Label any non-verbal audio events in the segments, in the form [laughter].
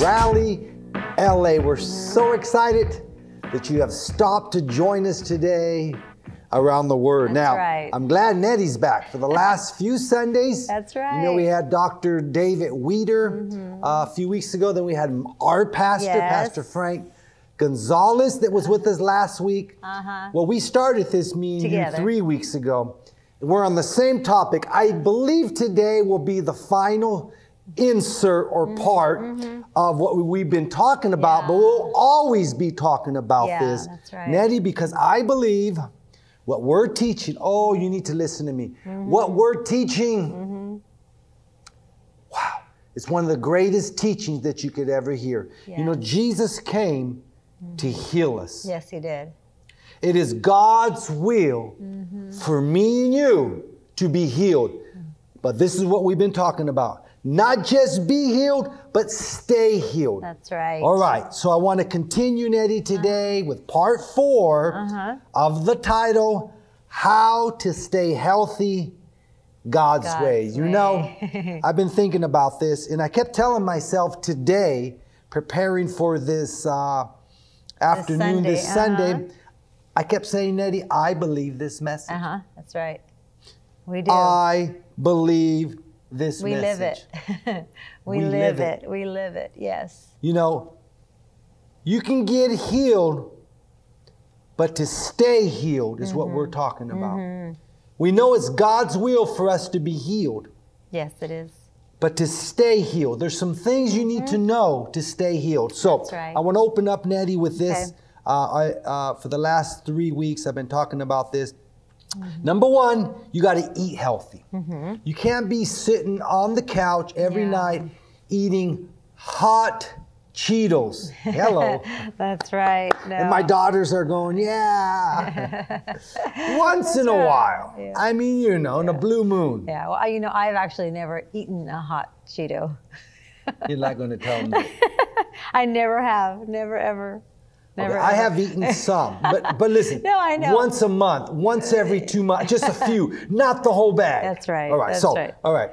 Rally LA. We're so excited that you have stopped to join us today around the Word. That's now, right. I'm glad Nettie's back for the last few Sundays. That's right. You know, we. Mm-hmm. had Dr. David Weeder uh, a few weeks ago. Then we had our pastor, Yes. Pastor Frank Gonzalez, that was with us last week. Uh-huh. Well, we started this meeting three weeks ago. We're on the same topic. I believe today will be the final insert or part of what we've been talking about, but Mm-hmm. We'll always be talking about Yeah, this, right. Nettie, because I believe what we're teaching. Oh, you need to listen to me. Mm-hmm. What we're teaching. Wow, it's one of the greatest teachings that you could ever hear. You know, Jesus came to heal us. Yes, he did. It is God's will Mm-hmm. for me and you to be healed. But this is what we've been talking about. Not just be healed, but stay healed. That's right. All right, so I want to continue, Nettie, today with part 4 Uh-huh. of the title How to Stay Healthy God's, God's Way. You know. [laughs] I've been thinking about this, and I kept telling myself today, preparing for this uh, afternoon, this Sunday, Sunday, uh-huh. I kept saying, Nettie, I believe this message. Uh huh. That's right. We do. I believe this we live it. [laughs] we, We live, live it. it. We live it. Yes. You know, you can get healed, but to stay healed is what we're Mm-hmm. talking about. We know it's God's will for us to be healed, Yes, it is. but to stay healed, there's some things you need to know to stay healed. So Mm-hmm. Right. I want to open up, Nettie, with this. Okay. Uh, I, uh, for the last three weeks, I've been talking about this. Mm-hmm. Number one, you got to eat healthy. You can't be sitting on the couch every Yeah. night eating hot Cheetos. Hello. [laughs] That's right. No. And my daughters are going, yeah. [laughs] Once in a right. while. Yeah. I mean, you know, in a blue moon. Yeah. Well, you know, I've actually never eaten a hot Cheeto. You're not going to tell me. [laughs] I never have. Never ever. Never. Okay, I have eaten [laughs] some, but but listen. [laughs] No, I know. Once a month, once every two months, just a few, not the whole bag. That's right, All right. so, right. all right.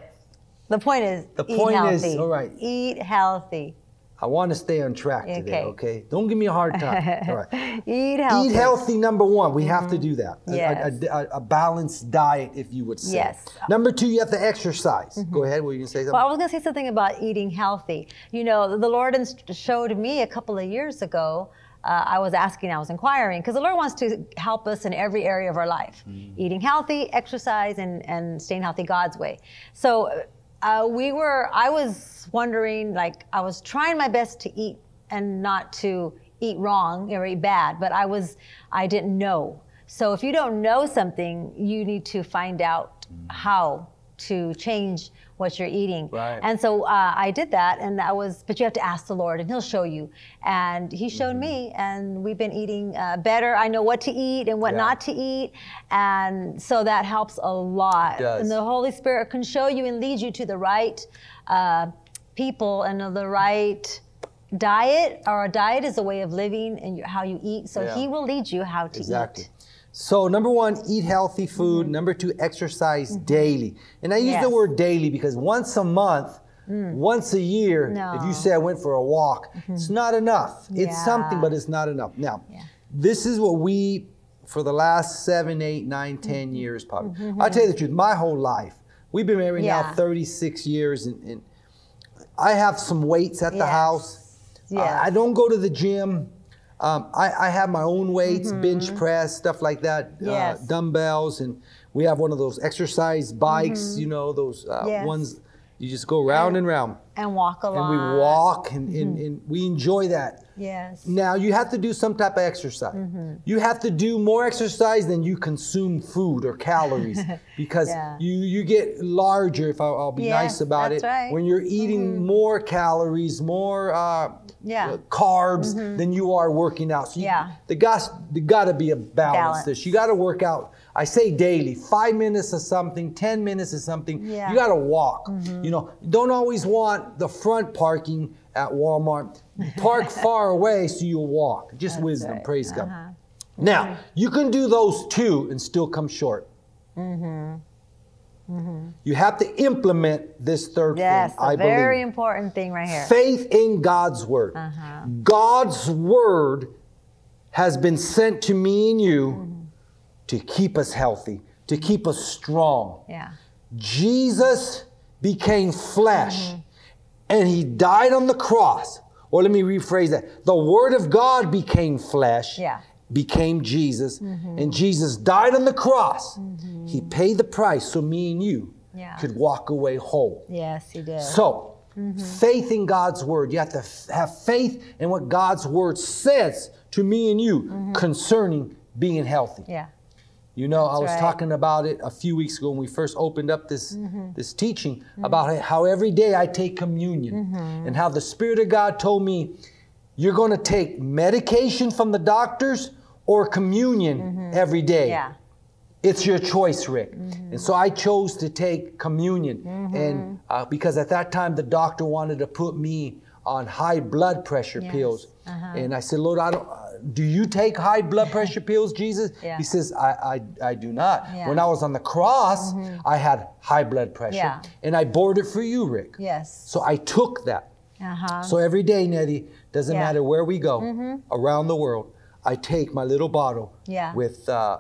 The point is, The eat point is- all right. Eat healthy. I want to stay on track today. Okay. Don't give me a hard time. All right. [laughs] Eat healthy. Eat healthy. Number one, we have to mm-hmm. do that. Yes. A, a- a balanced diet, if you would say. Yes. Number two, you have to exercise. Mm-hmm. Go ahead. Were you gonna say something? Well, I was going to say something about eating healthy. You know, the Lord showed me a couple of years ago. Uh, I was asking, I was inquiring, because the Lord wants to help us in every area of our life eating healthy, exercise, and, and staying healthy God's way. So uh, we were, I was wondering, like, I was trying my best to eat and not to eat wrong or eat bad, but I was, I didn't know. So if you don't know something, you need to find out how to change what you're eating. Right. And so uh, I did that, and I was, but you have to ask the Lord, and He'll show you. And He showed Mm-hmm. me, and we've been eating uh, better. I know what to eat and what Yeah. not to eat, and so that helps a lot. And the Holy Spirit can show you and lead you to the right uh, people and the right diet. Or a diet is a way of living and how you eat. So Yeah. He will lead you how to Exactly. eat. So number one, eat healthy food. Number two, exercise daily. And I use the Mm-hmm. Yes. Mm. word daily because once a month, once a year, if No. Mm-hmm. you say I went for a walk, it's not enough. It's something, but it's not enough. Now, Yeah. this is what we, for the last seven, eight, nine, ten Mm-hmm. years, probably. I'll tell you the truth, my whole life, we've been married now 36 years, and, and I have some weights at the house. Yes. I, I don't go to the gym. Um, I, I have my own weights, bench press, stuff like that, Mm-hmm. Yes. uh, dumbbells, and we have one of those exercise bikes, you know, those uh, Mm-hmm. Yes. ones you just go round and round. And walk a And we walk and, Mm-hmm. and, and we enjoy that. Yes. Now, you have to do some type of exercise. Mm-hmm. You have to do more exercise than you consume food or calories [laughs] because Yeah. you, you get larger, if I'll, I'll be Yes, nice about that's it, right. Mm-hmm. when you're eating more calories, more uh, Yeah. Mm-hmm. uh, carbs than you are working out. So you, Yeah. the got there got to be a balance. Balance. This you got to work out. I say daily, five minutes of something, ten minutes of something. Yeah. Mm-hmm. You got to walk. You know, don't always want the front parking at Walmart. [laughs] Park far away so you'll walk. Just wisdom. right. Praise God. Uh-huh. Now you can do those two and still come short. You have to implement this third Yes, thing. I a very believe. important thing right here. Faith in God's word. Uh-huh. God's word has been sent to me and you Mm-hmm. to keep us healthy, to keep us strong. Yeah. Jesus became flesh Mm-hmm. and he died on the cross. Or let me rephrase that. The word of God became flesh, Yeah. Became Jesus, mm-hmm. and Jesus died on the cross. Mm-hmm. He paid the price so me and you Yeah. could walk away whole. Yes, he did. So, mm-hmm. faith in God's word. You have to f- have faith in what God's word says to me and you concerning being healthy. yeah. You know, I was right. talking about it a few weeks ago when we first opened up this this teaching about how every day I take communion and how the Spirit of God told me you're going to take medication from the doctors or communion every day. Yeah. It's your choice, Rick. Mm-hmm. And so I chose to take communion, and uh, because at that time the doctor wanted to put me on high blood pressure Yes. pills, Uh-huh. and I said, Lord, I don't. Uh, do you take high blood pressure [laughs] pills, Jesus? Yeah. He says, I, I, I do not. Yeah. Mm-hmm. When I was on the cross, I had high blood pressure, Yeah. and I bore it for you, Rick. Yes. So I took that. Uh-huh. So every day, Nettie, doesn't. Mm-hmm. matter where we go around the world, I take my little bottle Yeah. with uh,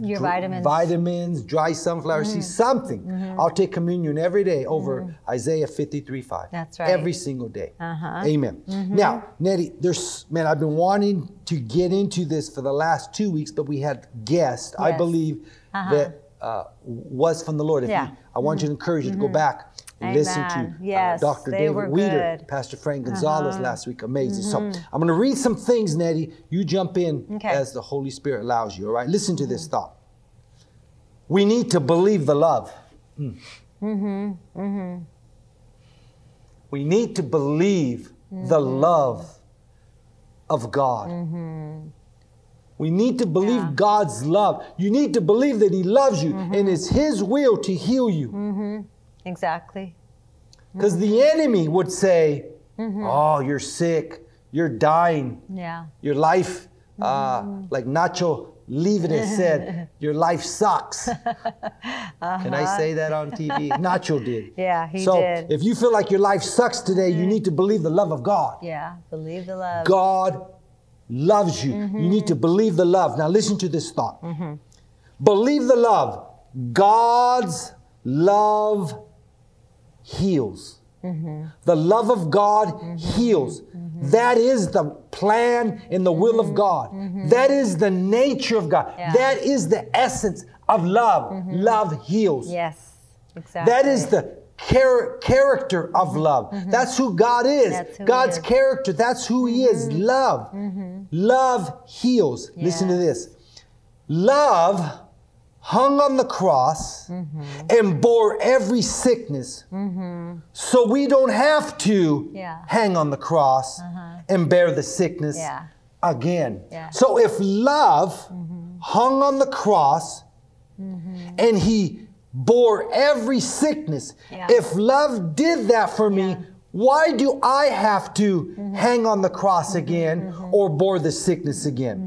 Your vitamins. vitamins, dry sunflower Mm-hmm. seeds, something. I'll take communion every day over Isaiah 53 5. That's right. Every single day. Uh-huh. Amen. Now, Nettie, there's, man, I've been wanting to get into this for the last two weeks, but we had guests, I believe, Uh-huh. that uh, was from the Lord. If Yeah. Mm-hmm. you, I want you to encourage you to go back and listen to Yes, uh, Dr. David Weeder. Uh-huh. Pastor Frank Gonzalez last week. Amazing. So I'm going to read some things, Nettie. You jump in Okay. Mm-hmm. as the Holy Spirit allows you, all right? Listen to this thought. We need to believe the love. Mm-hmm. Mm-hmm. We need to believe the Mm-hmm. love of God. We need to believe Yeah. God's love. You need to believe that He loves you Mm-hmm. and it's His will to heal you. Exactly. Because the enemy would say, Mm-hmm. Oh, you're sick, you're dying, Yeah. your life, uh, Mm-hmm. like Nacho Libre [laughs] said, your life sucks. [laughs] Can I say that on TV? [laughs] Nacho did. Uh-huh. Yeah, he so did. if you feel like your life sucks today, you need to believe the love of God. Yeah. Believe the love. God loves you. You need to believe the love. Now, listen to this thought. Believe the love. God's love heals. The love of God heals. That is the plan and the will of God. That is the nature of God. Yeah. That is the essence of love. Love heals. Yes. Exactly. That is the char- character of love. That's who God is. Mm-hmm. Who God's is. Mm-hmm. character. That's who He is. Love. Love heals. Listen to this. Love hung on the cross Mm-hmm. and bore every sickness. Mm-hmm. So we don't have to Yeah. Uh-huh. hang on the cross uh-huh. and bear the sickness Yeah. again. Yeah. So if love mm-hmm. hung on the cross mm-hmm. and he bore every sickness, if love did that for me, why do I have to hang on the cross again or bore the sickness again?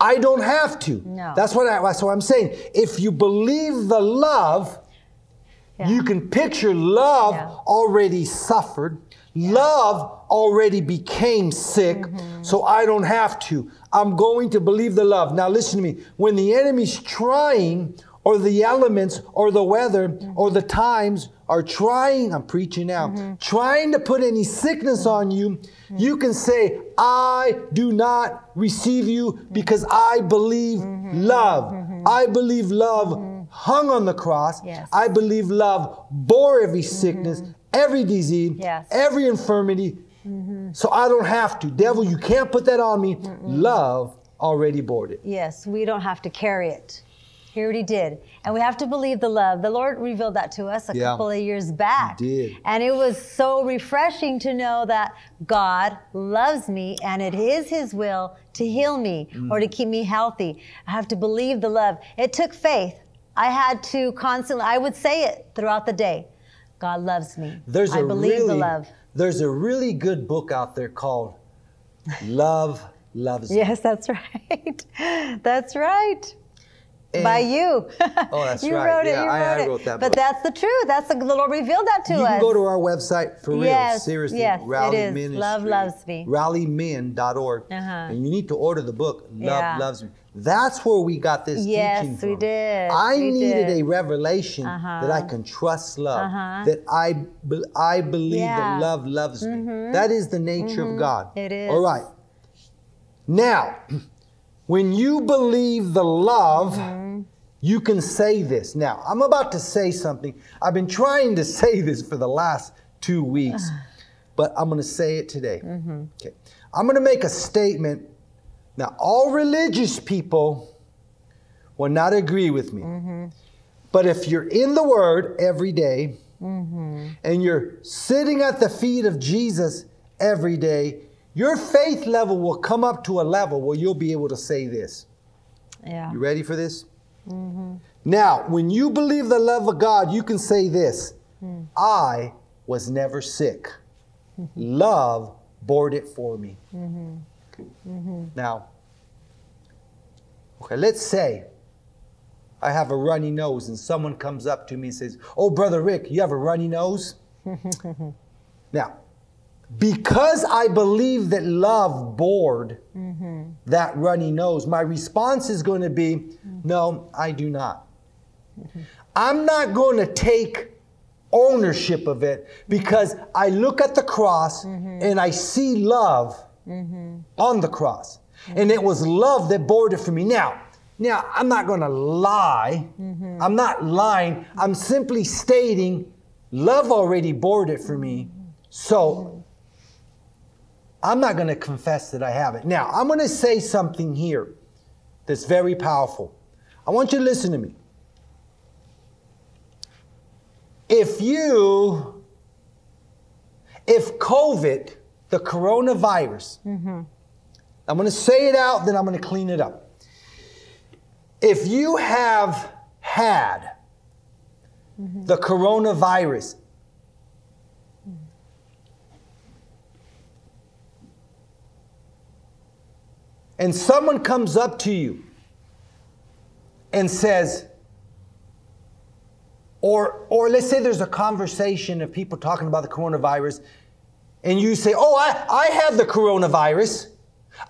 I don't have to. No. That's what I, that's what I'm saying. If you believe the love, Yeah. you can picture love Yeah. already suffered. Love already became sick, Mm-hmm. so I don't have to. I'm going to believe the love. Now, listen to me. When the enemy's trying, or the elements, or the weather, Mm-hmm. or the times are trying, I'm preaching now, Mm-hmm. trying to put any sickness on you, mm-hmm. you can say, I do not receive you mm-hmm. because I believe Mm-hmm. love. Mm-hmm. I believe love hung on the cross. Yes. I believe love bore every sickness, every disease, Yes. every infirmity. So I don't have to. Devil, you can't put that on me. Love already bore it. Yes, we don't have to carry it. He already did. And we have to believe the love. The Lord revealed that to us a Yeah. couple of years back. He did. And it was so refreshing to know that God loves me and it is His will to heal me or Mm. to keep me healthy. I have to believe the love. It took faith. I had to constantly, I would say it throughout the day. God loves me. There's I a believe really, the love. There's a really good book out there called Love Loves [laughs] Me. Yes, that's [laughs] right. that's right. By you. Oh, that's [laughs] you right. Wrote it, Yeah, you I- I it. wrote that But that's the truth. That's the, the Lord revealed that to You us. can go to our website for real. Yes, Seriously. yes, it Rally is. Ministry. Love loves me. Rallymen.org. Uh-huh. And you need to order the book, Love Yeah. Loves Me. That's where we got this teaching. from. Yes, we did. I We needed did. a revelation Uh-huh. that I can trust love. Uh-huh. That I be- I believe Yeah. Mm-hmm. that love loves me. That is the nature of God. It is. All right. Now, [clears throat] when you believe the love, Mm-hmm. You can say this. Now, I'm about to say something. I've been trying to [laughs] say this for the last two weeks, [sighs] but I'm going to say it today. Mm-hmm. Okay. I'm going to make a statement. Now, all religious people will not agree with me. Mm-hmm. But if you're in the Word every day, Mm-hmm. and you're sitting at the feet of Jesus every day, your faith level will come up to a level where you'll be able to say this. yeah. You ready for this? Now, when you believe the love of God, you can say this hmm. I was never sick. Love bore it for me. Mm-hmm. Mm-hmm. Now, okay, let's say I have a runny nose and someone comes up to me and says, Oh, Brother Rick, you have a runny nose? [laughs] now, because I believe that love bored mm-hmm. that runny nose, my response is going to be, mm-hmm. No, I do not. Mm-hmm. I'm not going to take ownership of it because I look at the cross and I see love on the cross. And it was love that bored it for me. Now, now I'm not going to lie. I'm not lying. I'm simply stating love already bored it for me. So I'm not going to confess that I have it. Now, I'm going to say something here that's very powerful. I want you to listen to me. If you, if COVID, the coronavirus, mm-hmm. I'm going to say it out, then I'm going to clean it up. If you have had mm-hmm. the coronavirus, and someone comes up to you and says, or, or let's say there's a conversation of people talking about the coronavirus, and you say, Oh, I, I have the coronavirus.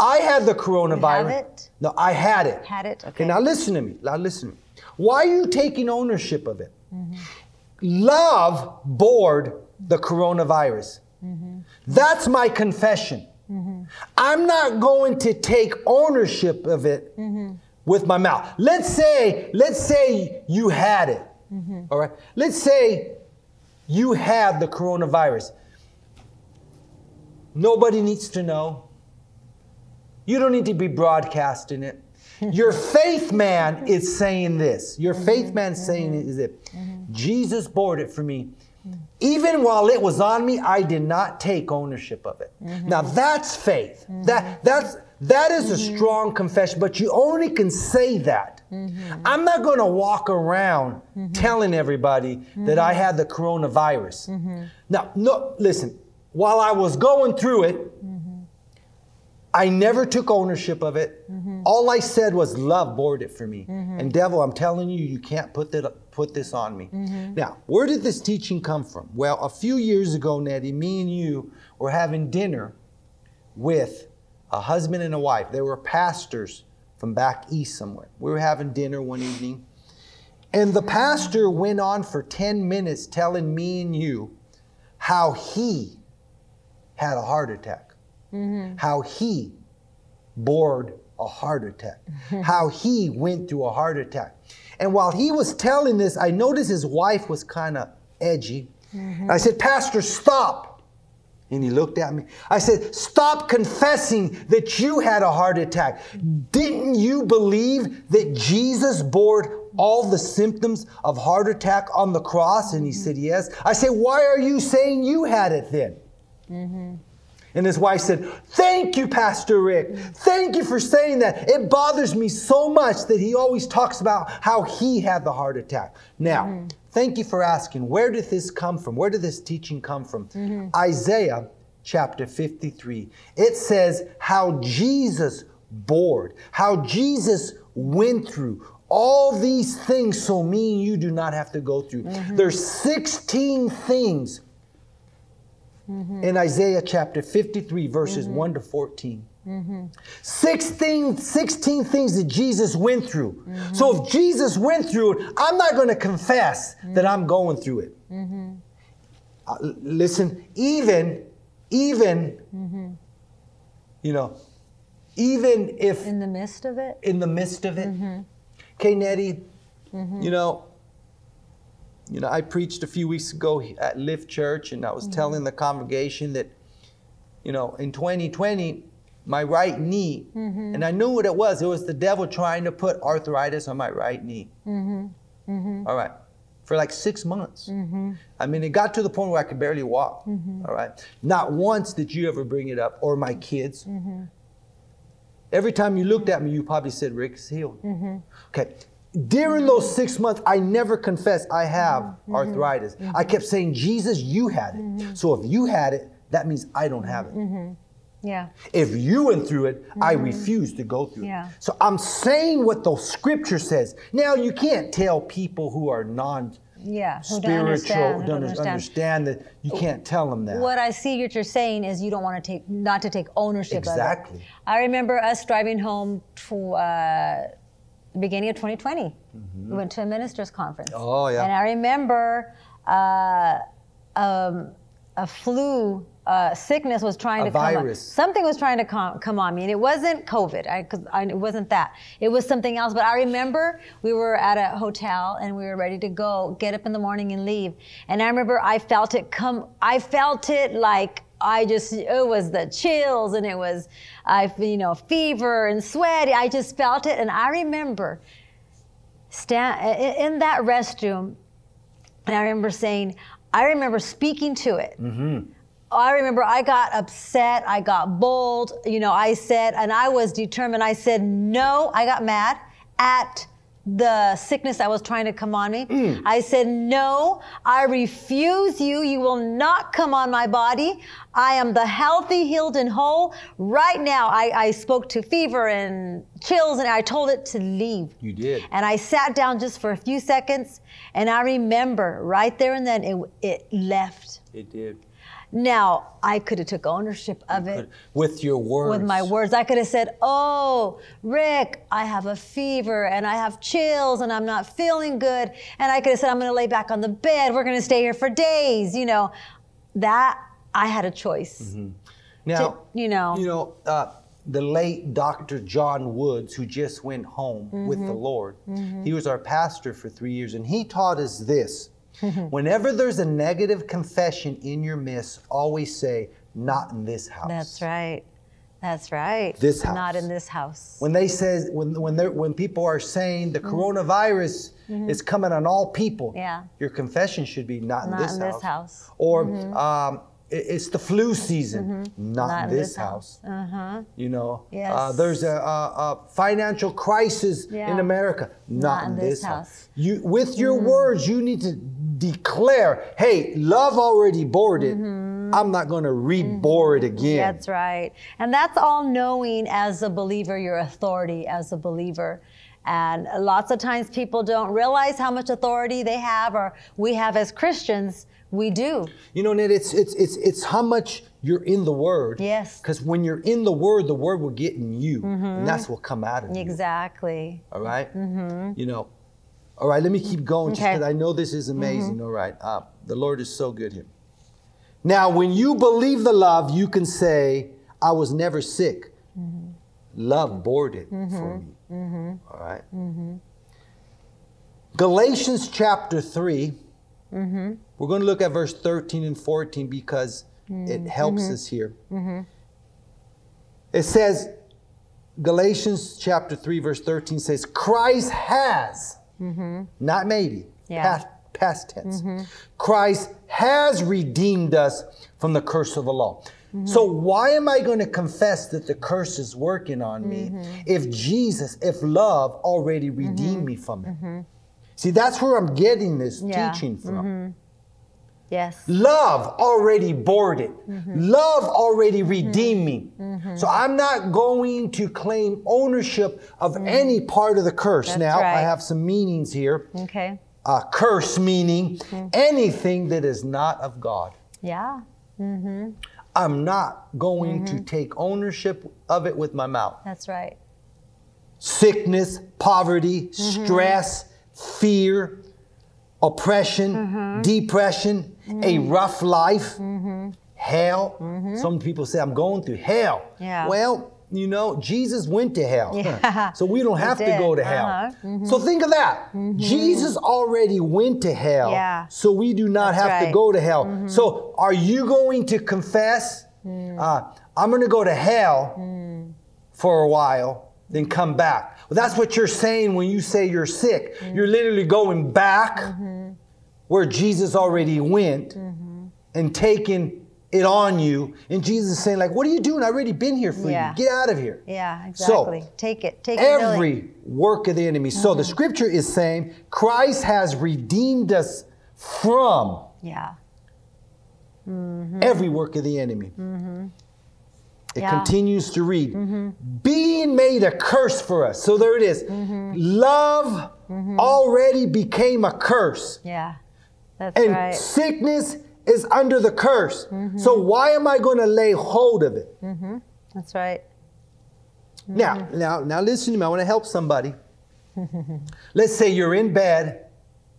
I have the coronavirus. it? No, I had it. Had it? Okay, Okay. now listen to me. Now listen to me. Why are you taking ownership of it? Mm-hmm. Love bored the coronavirus. Mm-hmm. That's my confession. I'm not going to take ownership of it with my mouth. Let's say, let's say you had it. All right. Let's say you had the coronavirus. Nobody needs to know. You don't need to be broadcasting it. [laughs] Your faith man is saying this. Your faith man mm-hmm. saying it is it. Mm-hmm. Jesus bore it for me. Mm-hmm. Even while it was on me, I did not take ownership of it. Mm-hmm. Now that's faith. Mm-hmm. That that's that is a mm-hmm. strong confession, but you only can say that. I'm not going to walk around telling everybody that I had the coronavirus. Now, no, listen. While I was going through it, I never took ownership of it. All I said was love bored it for me. And devil, I'm telling you, you can't put that put this on me. Now, where did this teaching come from? Well, a few years ago, Nettie, me and you were having dinner with a husband and a wife. They were pastors from back east somewhere. We were having dinner one evening. And the pastor went on for 10 minutes telling me and you how he had a heart attack mm-hmm. how he bored a heart attack, mm-hmm. how he went through a heart attack. And while he was telling this, I noticed his wife was kind of edgy. Mm-hmm. I said, Pastor, stop. And he looked at me. I said, Stop confessing that you had a heart attack. Didn't you believe that Jesus bore all the symptoms of heart attack on the cross? And he mm-hmm. said, Yes. I said, Why are you saying you had it then? Mm-hmm. And his wife said, Thank you, Pastor Rick. Thank you for saying that. It bothers me so much that he always talks about how he had the heart attack. Now, mm-hmm. Thank you for asking, where did this come from? Where did this teaching come from? Mm-hmm. Isaiah chapter 53. It says how Jesus bored, how Jesus went through all these things so me and you do not have to go through. Mm-hmm. There's 16 things mm-hmm. in Isaiah chapter 53, verses 1 to 14. 16, 16 things that Jesus went through. So if Jesus went through it, I'm not going to confess that I'm going through it. Uh, listen, even, even, you know, even if In the midst of it? in the midst of it. Mm-hmm. Okay, Nettie, mm-hmm. you know, you know, I preached a few weeks ago at Lift Church, and I was mm-hmm. telling the congregation that, you know, in 2020, my right knee, mm-hmm. and I knew what it was. It was the devil trying to put arthritis on my right knee. Mm-hmm. Mm-hmm. All right, for like six months. I mean, it got to the point where I could barely walk. All right, not once did you ever bring it up, or my kids. Every time you looked at me, you probably said, Rick is healed. Okay. During those six months, I never confessed I have arthritis. I kept saying, Jesus, you had it. So if you had it, that means I don't have it. Yeah. If you went through it, I refuse to go through Yeah. it. So I'm saying what the scripture says. Now, you can't tell people who are non Yeah. Who don't spiritual, understand, who don't understand. understand that you can't tell them that. What I see what you're saying is you don't want to take, not to take ownership Exactly. of it. I remember us driving home to uh, the beginning of 2020. We went to a ministers' conference. Mm-hmm. Oh, yeah. And I remember uh, um, a flu uh, sickness was trying A to come on. Something was trying to come, come on me, and it wasn't COVID. I, I, it wasn't that. It was something else. But I remember we were at a hotel and we were ready to go, get up in the morning and leave. And I remember I felt it come. I felt it like I just it was the chills and it was I you know fever and sweaty. I just felt it, and I remember stand in that restroom, and I remember saying, I remember speaking to it. I remember I got upset, I got bold, you know, I said, and I was determined. I said, no, I got mad at the sickness that was trying to come on me. Mm. I said, no, I refuse you. You will not come on my body. I am the healthy, healed, and whole. Right now, I, I spoke to fever and chills, and I told it to leave. You did. And I sat down just for a few seconds, and I remember right there and then it, it left. It did. Now I could have took ownership of it With your words. with my words. I could have said, "Oh, Rick, I have a fever and I have chills and I'm not feeling good." And I could have said, "I'm going to lay back on the bed. We're going to stay here for days." You know, that I had a choice. Mm-hmm. Now, you know. you know, uh, the late Dr. John Woods, who just went home with the mm-hmm. Lord, mm-hmm. he was our pastor for three years, and he taught us this. [laughs] Whenever there's a negative confession in your midst, always say, not in this house. That's right. That's right. This house. Not in this house. When they says when when they when people are saying the coronavirus is coming on all people, Mm-hmm. Yeah. your confession should be not, Not in this in house. this house. Or um, "I- it's the flu season, not, Not in this, house. Uh-huh. You know, Yes. uh, there's a, a, a financial crisis Yeah. in America, not, in this, house. house. You with your words, you need to declare, "Hey, love already bored it. Mm-hmm. I'm not going to re-bore it mm-hmm. again." That's right. And that's all knowing as a believer, your authority as a believer. And lots of times people don't realize how much authority they have, or we have as Christians. We do. You know, Ned, it's it's it's it's how much you're in the Word. Yes. Because when you're in the Word, the Word will get in you, and mm-hmm. that's what come out of you. Exactly. All right? You know. All right. Let me keep going, just Okay. because I know this is amazing. Mm-hmm. All right. Uh, the Lord is so good here. Now, when you believe the love, you can say, "I was never sick. Mm-hmm. Love bored it for mm-hmm. me." All right? Galatians chapter 3. We're going to look at verse 13 and 14 because it helps us here. It says, Galatians chapter 3, verse 13 says, Christ has, Mm-hmm. not maybe, Yeah. past, past tense. Mm-hmm. Christ has redeemed us from the curse of the law. Mm-hmm. So, why am I going to confess that the curse is working on me if Jesus, if love already redeemed me from it? See, that's where I'm getting this Yeah. teaching from. Yes. Love already bore it. Mm-hmm. Love already mm-hmm. redeemed me. Mm-hmm. So I'm not going to claim ownership of any part of the curse. That's now, I have some meanings here. Okay. Uh, curse meaning anything that is not of God. Yeah. I'm not going to take ownership of it with my mouth. That's right. Sickness, poverty, stress, fear, oppression, depression, a mm-hmm. rough life, mm-hmm. hell. Mm-hmm. Some people say, I'm going through hell. Yeah. Well, you know, Jesus went to hell. Yeah. [laughs] So we don't have to go to hell. Uh-huh. So think of that. Jesus already went to hell. Yeah. So we do not That's have to go to hell. So are you going to confess? Mm. Uh, I'm going to go to hell mm. for a while, then come back. Well, that's what you're saying when you say you're sick. Mm. You're literally going back where Jesus already went and taken it on you. And Jesus is saying, like, what are you doing? I've already been here for Yeah. you. Get out of here. Yeah, So, exactly. take it. Take it. really. Every work of the enemy. So the scripture is saying Christ has redeemed us from Yeah. every work of the enemy. It Mm-hmm. Yeah. Mm-hmm. continues to read, being made a curse for us. So there it is. Mm-hmm. Love already became a curse, Yeah. That's and right. sickness is under the curse. Mm-hmm. So why am I going to lay hold of it? That's right. Now, Mm-hmm. now, now, listen to me. I want to help somebody. [laughs] let's say you're in bed,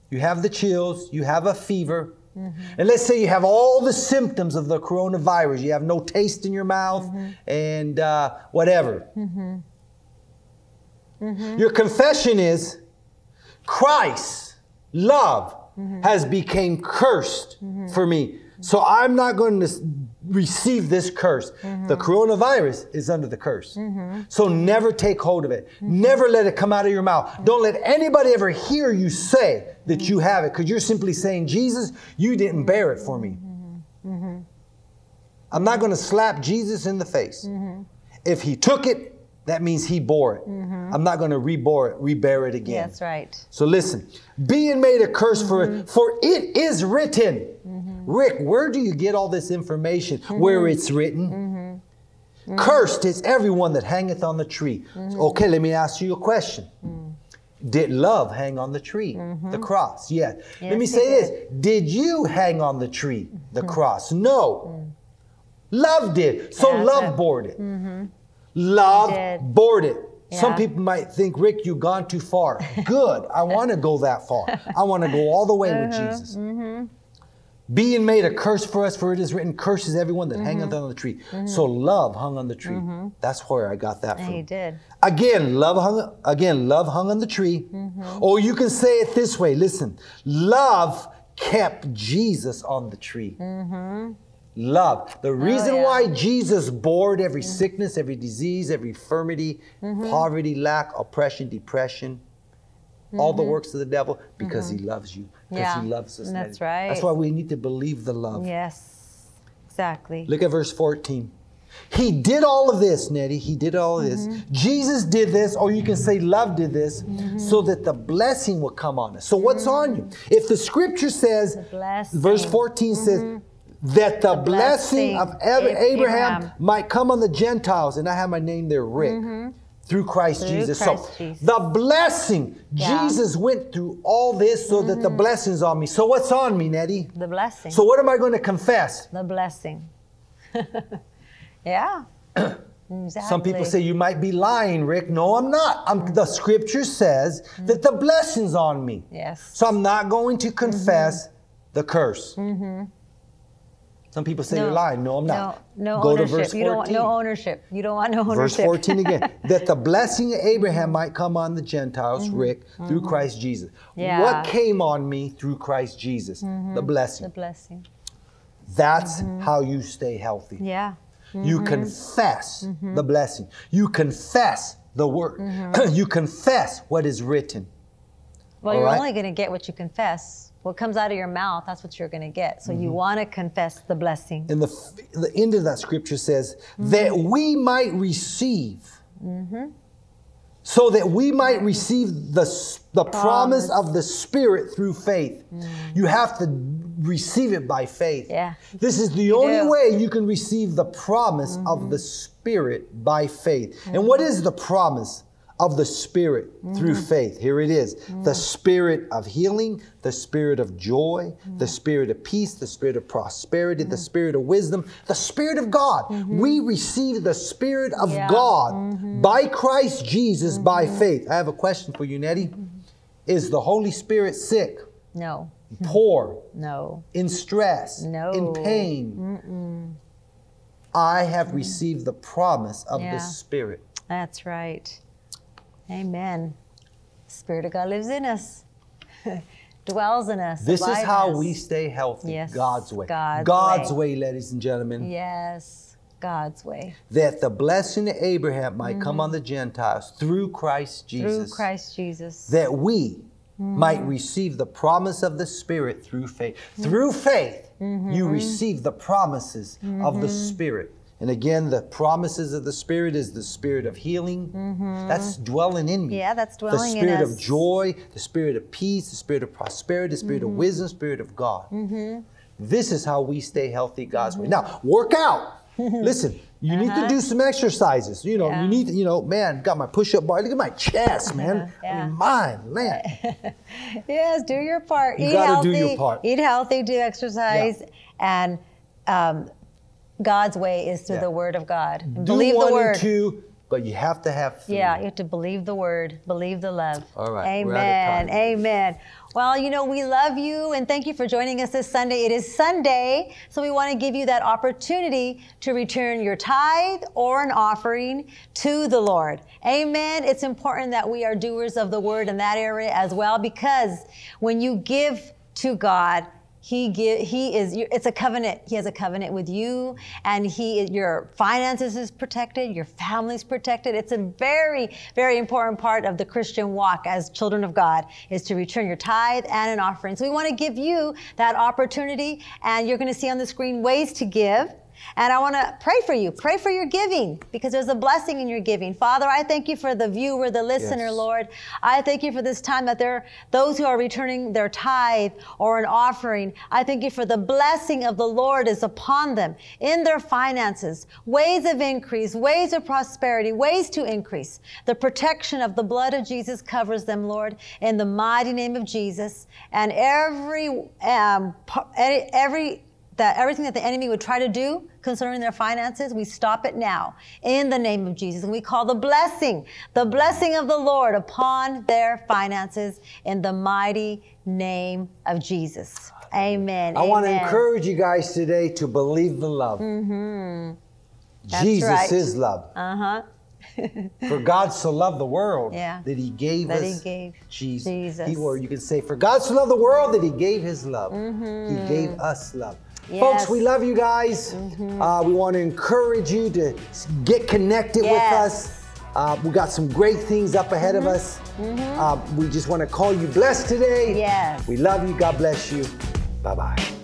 you have the chills, you have a fever, Mm-hmm. and let's say you have all the symptoms of the coronavirus. You have no taste in your mouth Mm-hmm. and uh, whatever. Your confession is Christ, love, Mm-hmm. has became cursed for me. So I'm not going to receive this curse. Mm-hmm. The coronavirus is under the curse. So never take hold of it. Mm-hmm. Never let it come out of your mouth. Don't let anybody ever hear you say that Mm-hmm. you have it because you're simply saying, Jesus, you didn't bear it for me. Mm-hmm. I'm not going to slap Jesus in the face. If he took it, that means he bore it. Mm-hmm. I'm not going to rebore it, rebear it again. That's right. So listen, being made a curse for it, for it is written. Mm-hmm. Rick, where do you get all this information? Where it's written? Cursed is everyone that hangeth on the tree. Okay, let me ask you a question. Mm. Did love hang on the tree, the cross? Yeah. let me Yes, say this. Did you hang on the tree, the cross? No. Mm. Love did. So love bore it. Love bore it. Some people might think, Rick, you've gone too far. Good. I want to go that far. I want to go all the way with Uh-huh. Jesus. Mm-hmm. Being made a curse for us, for it is written, curses everyone that hangeth Mm-hmm. on the tree. So love hung on the tree. That's where I got that from. he did. Again, love hung again, love hung on the tree. Mm-hmm. Or you can say it this way. Listen, love kept Jesus on the tree. Love. The reason Mm-hmm. Oh, yeah. why Jesus bore every sickness, every disease, every infirmity, Mm-hmm. poverty, lack, oppression, depression, all the works of the devil, because he loves you. Because Mm-hmm. Yeah, he loves us. that's right. That's why we need to believe the love. Yes. Exactly. Look at verse 14. He did all of this, Nettie. He did all of this. Mm-hmm. Jesus did this, or you can say love did this, so that the blessing would come on us. So what's on you? If the scripture says, verse 14 says, that the, blessing, blessing of Ab- Ab- Abraham, Abraham. might come on the Gentiles, and I have my name there, Rick, through Christ Mm-hmm. Through Jesus. Christ so Jesus. the blessing, Yeah. Mm-hmm. Jesus went through all this so that the blessing's on me. So what's on me, Nettie? The blessing. So what am I going to confess? the blessing. [laughs] yeah. exactly. [clears throat] Some people say you might be lying, Rick. No, I'm not. I'm, the scripture says that the blessing's on me. Yes. So I'm not going to confess the curse. Some people say you're lying. No, I'm not. no Go ownership. to verse 14. You don't want no ownership. You don't want no ownership. Verse 14 again. [laughs] that the blessing of Abraham might come on the Gentiles, Rick, through Christ Jesus. Mm-hmm. Yeah. Mm-hmm. What came on me through Christ Jesus? The blessing. the blessing. That's how you stay healthy. Yeah. You Mm-hmm. confess the blessing. You confess the word. Mm-hmm. [clears throat] you confess what is written. Well, All you're right. only going to get what you confess. What comes out of your mouth, that's what you're going to get. So Mm-hmm. you want to confess the blessing. And the, the end of that scripture says, mm-hmm. that we might receive mm-hmm. so that we might receive the, the promise. Promise. of the Spirit through faith. Mm. You have to receive it by faith. Yeah. This is the only do. way you can receive the promise of the mm-hmm. Spirit by faith. And what is the promise of the Spirit through mm. faith? Here it is mm. the Spirit of healing, the Spirit of joy, mm. the Spirit of peace, the Spirit of prosperity, the Spirit of wisdom, the Spirit of God. Mm-hmm. We receive the Spirit of Yeah. God mm-hmm. by Christ Jesus by mm-hmm. faith. I have a question for you, Nettie. Is the Holy Spirit sick, No, [laughs] poor, no. in stress, No. in pain. I have received the promise of Yeah. the Spirit. That's right. Amen. Spirit of God lives in us, [laughs] dwells in us. This is how us. we stay healthy. Yes, God's way. God's way. way, ladies and gentlemen. Yes, God's way. That the blessing of Abraham might come on the Gentiles through Christ Jesus. Mm-hmm. Through Christ Jesus. That we Mm-hmm. might receive the promise of the Spirit through faith. Mm-hmm. Through faith, you receive the promises of the Mm-hmm. Spirit. And again, the promises of the Spirit is the spirit of healing. That's dwelling in me. Mm-hmm. Yeah, that's dwelling in me. The spirit of joy, the spirit of peace, the spirit of prosperity, the spirit Mm-hmm. of wisdom, spirit of God. This is how we stay healthy God's way. Mm-hmm. Now, work out. [laughs] Listen, you need to do some exercises. You know, Uh-huh. Yeah. you need, to, you know, man, got my push-up bar. Look at my chest, man. I Yeah. mean, mine, man. [laughs] Yes, do your part. You eat gotta healthy. do your part. Eat healthy. Do exercise, and um, God's way is through Yeah. the Word of God. Do believe one the Word. and two, but you have to have three. Yeah, you have to believe the word, believe the love. All right, Amen. we're out of time. Amen. Well, you know, we love you and thank you for joining us this Sunday. It is Sunday, so we want to give you that opportunity to return your tithe or an offering to the Lord. Amen. It's important that we are doers of the word in that area as well because when you give to God, he give, he is it's a covenant. He has a covenant with you, and he your finances is protected, your family's protected. It's a very very important part of the Christian walk as children of God is to return your tithe and an offering. So we want to give you that opportunity, and you're going to see on the screen ways to give. And I want to pray for you. Pray for your giving because there's a blessing in your giving. Father, I thank you for the viewer, the listener, Yes. Lord. I thank you for this time that there those who are returning their tithe or an offering. I thank you for the blessing of the Lord is upon them in their finances, ways of increase, ways of prosperity, ways to increase. The protection of the blood of Jesus covers them, Lord, in the mighty name of Jesus. And every um, every that everything that the enemy would try to do concerning their finances, we stop it now in the name of Jesus. And we call the blessing, the blessing of the Lord upon their finances in the mighty name of Jesus. Amen. I want to encourage you guys today to believe the love. That's Jesus right. is love. Uh huh. [laughs] For God so loved the world Yeah. that He gave That us He gave Jesus. Jesus. He, or you can say, For God so loved the world that He gave His love. He gave us love. Mm-hmm. Yes. Mm-hmm. Folks, we love you guys. Uh, we want to encourage you to get connected with us. Uh, we got some great things up ahead of us. Uh, we just want to call you blessed today. Mm-hmm. Yes. We love you. God bless you. Bye bye.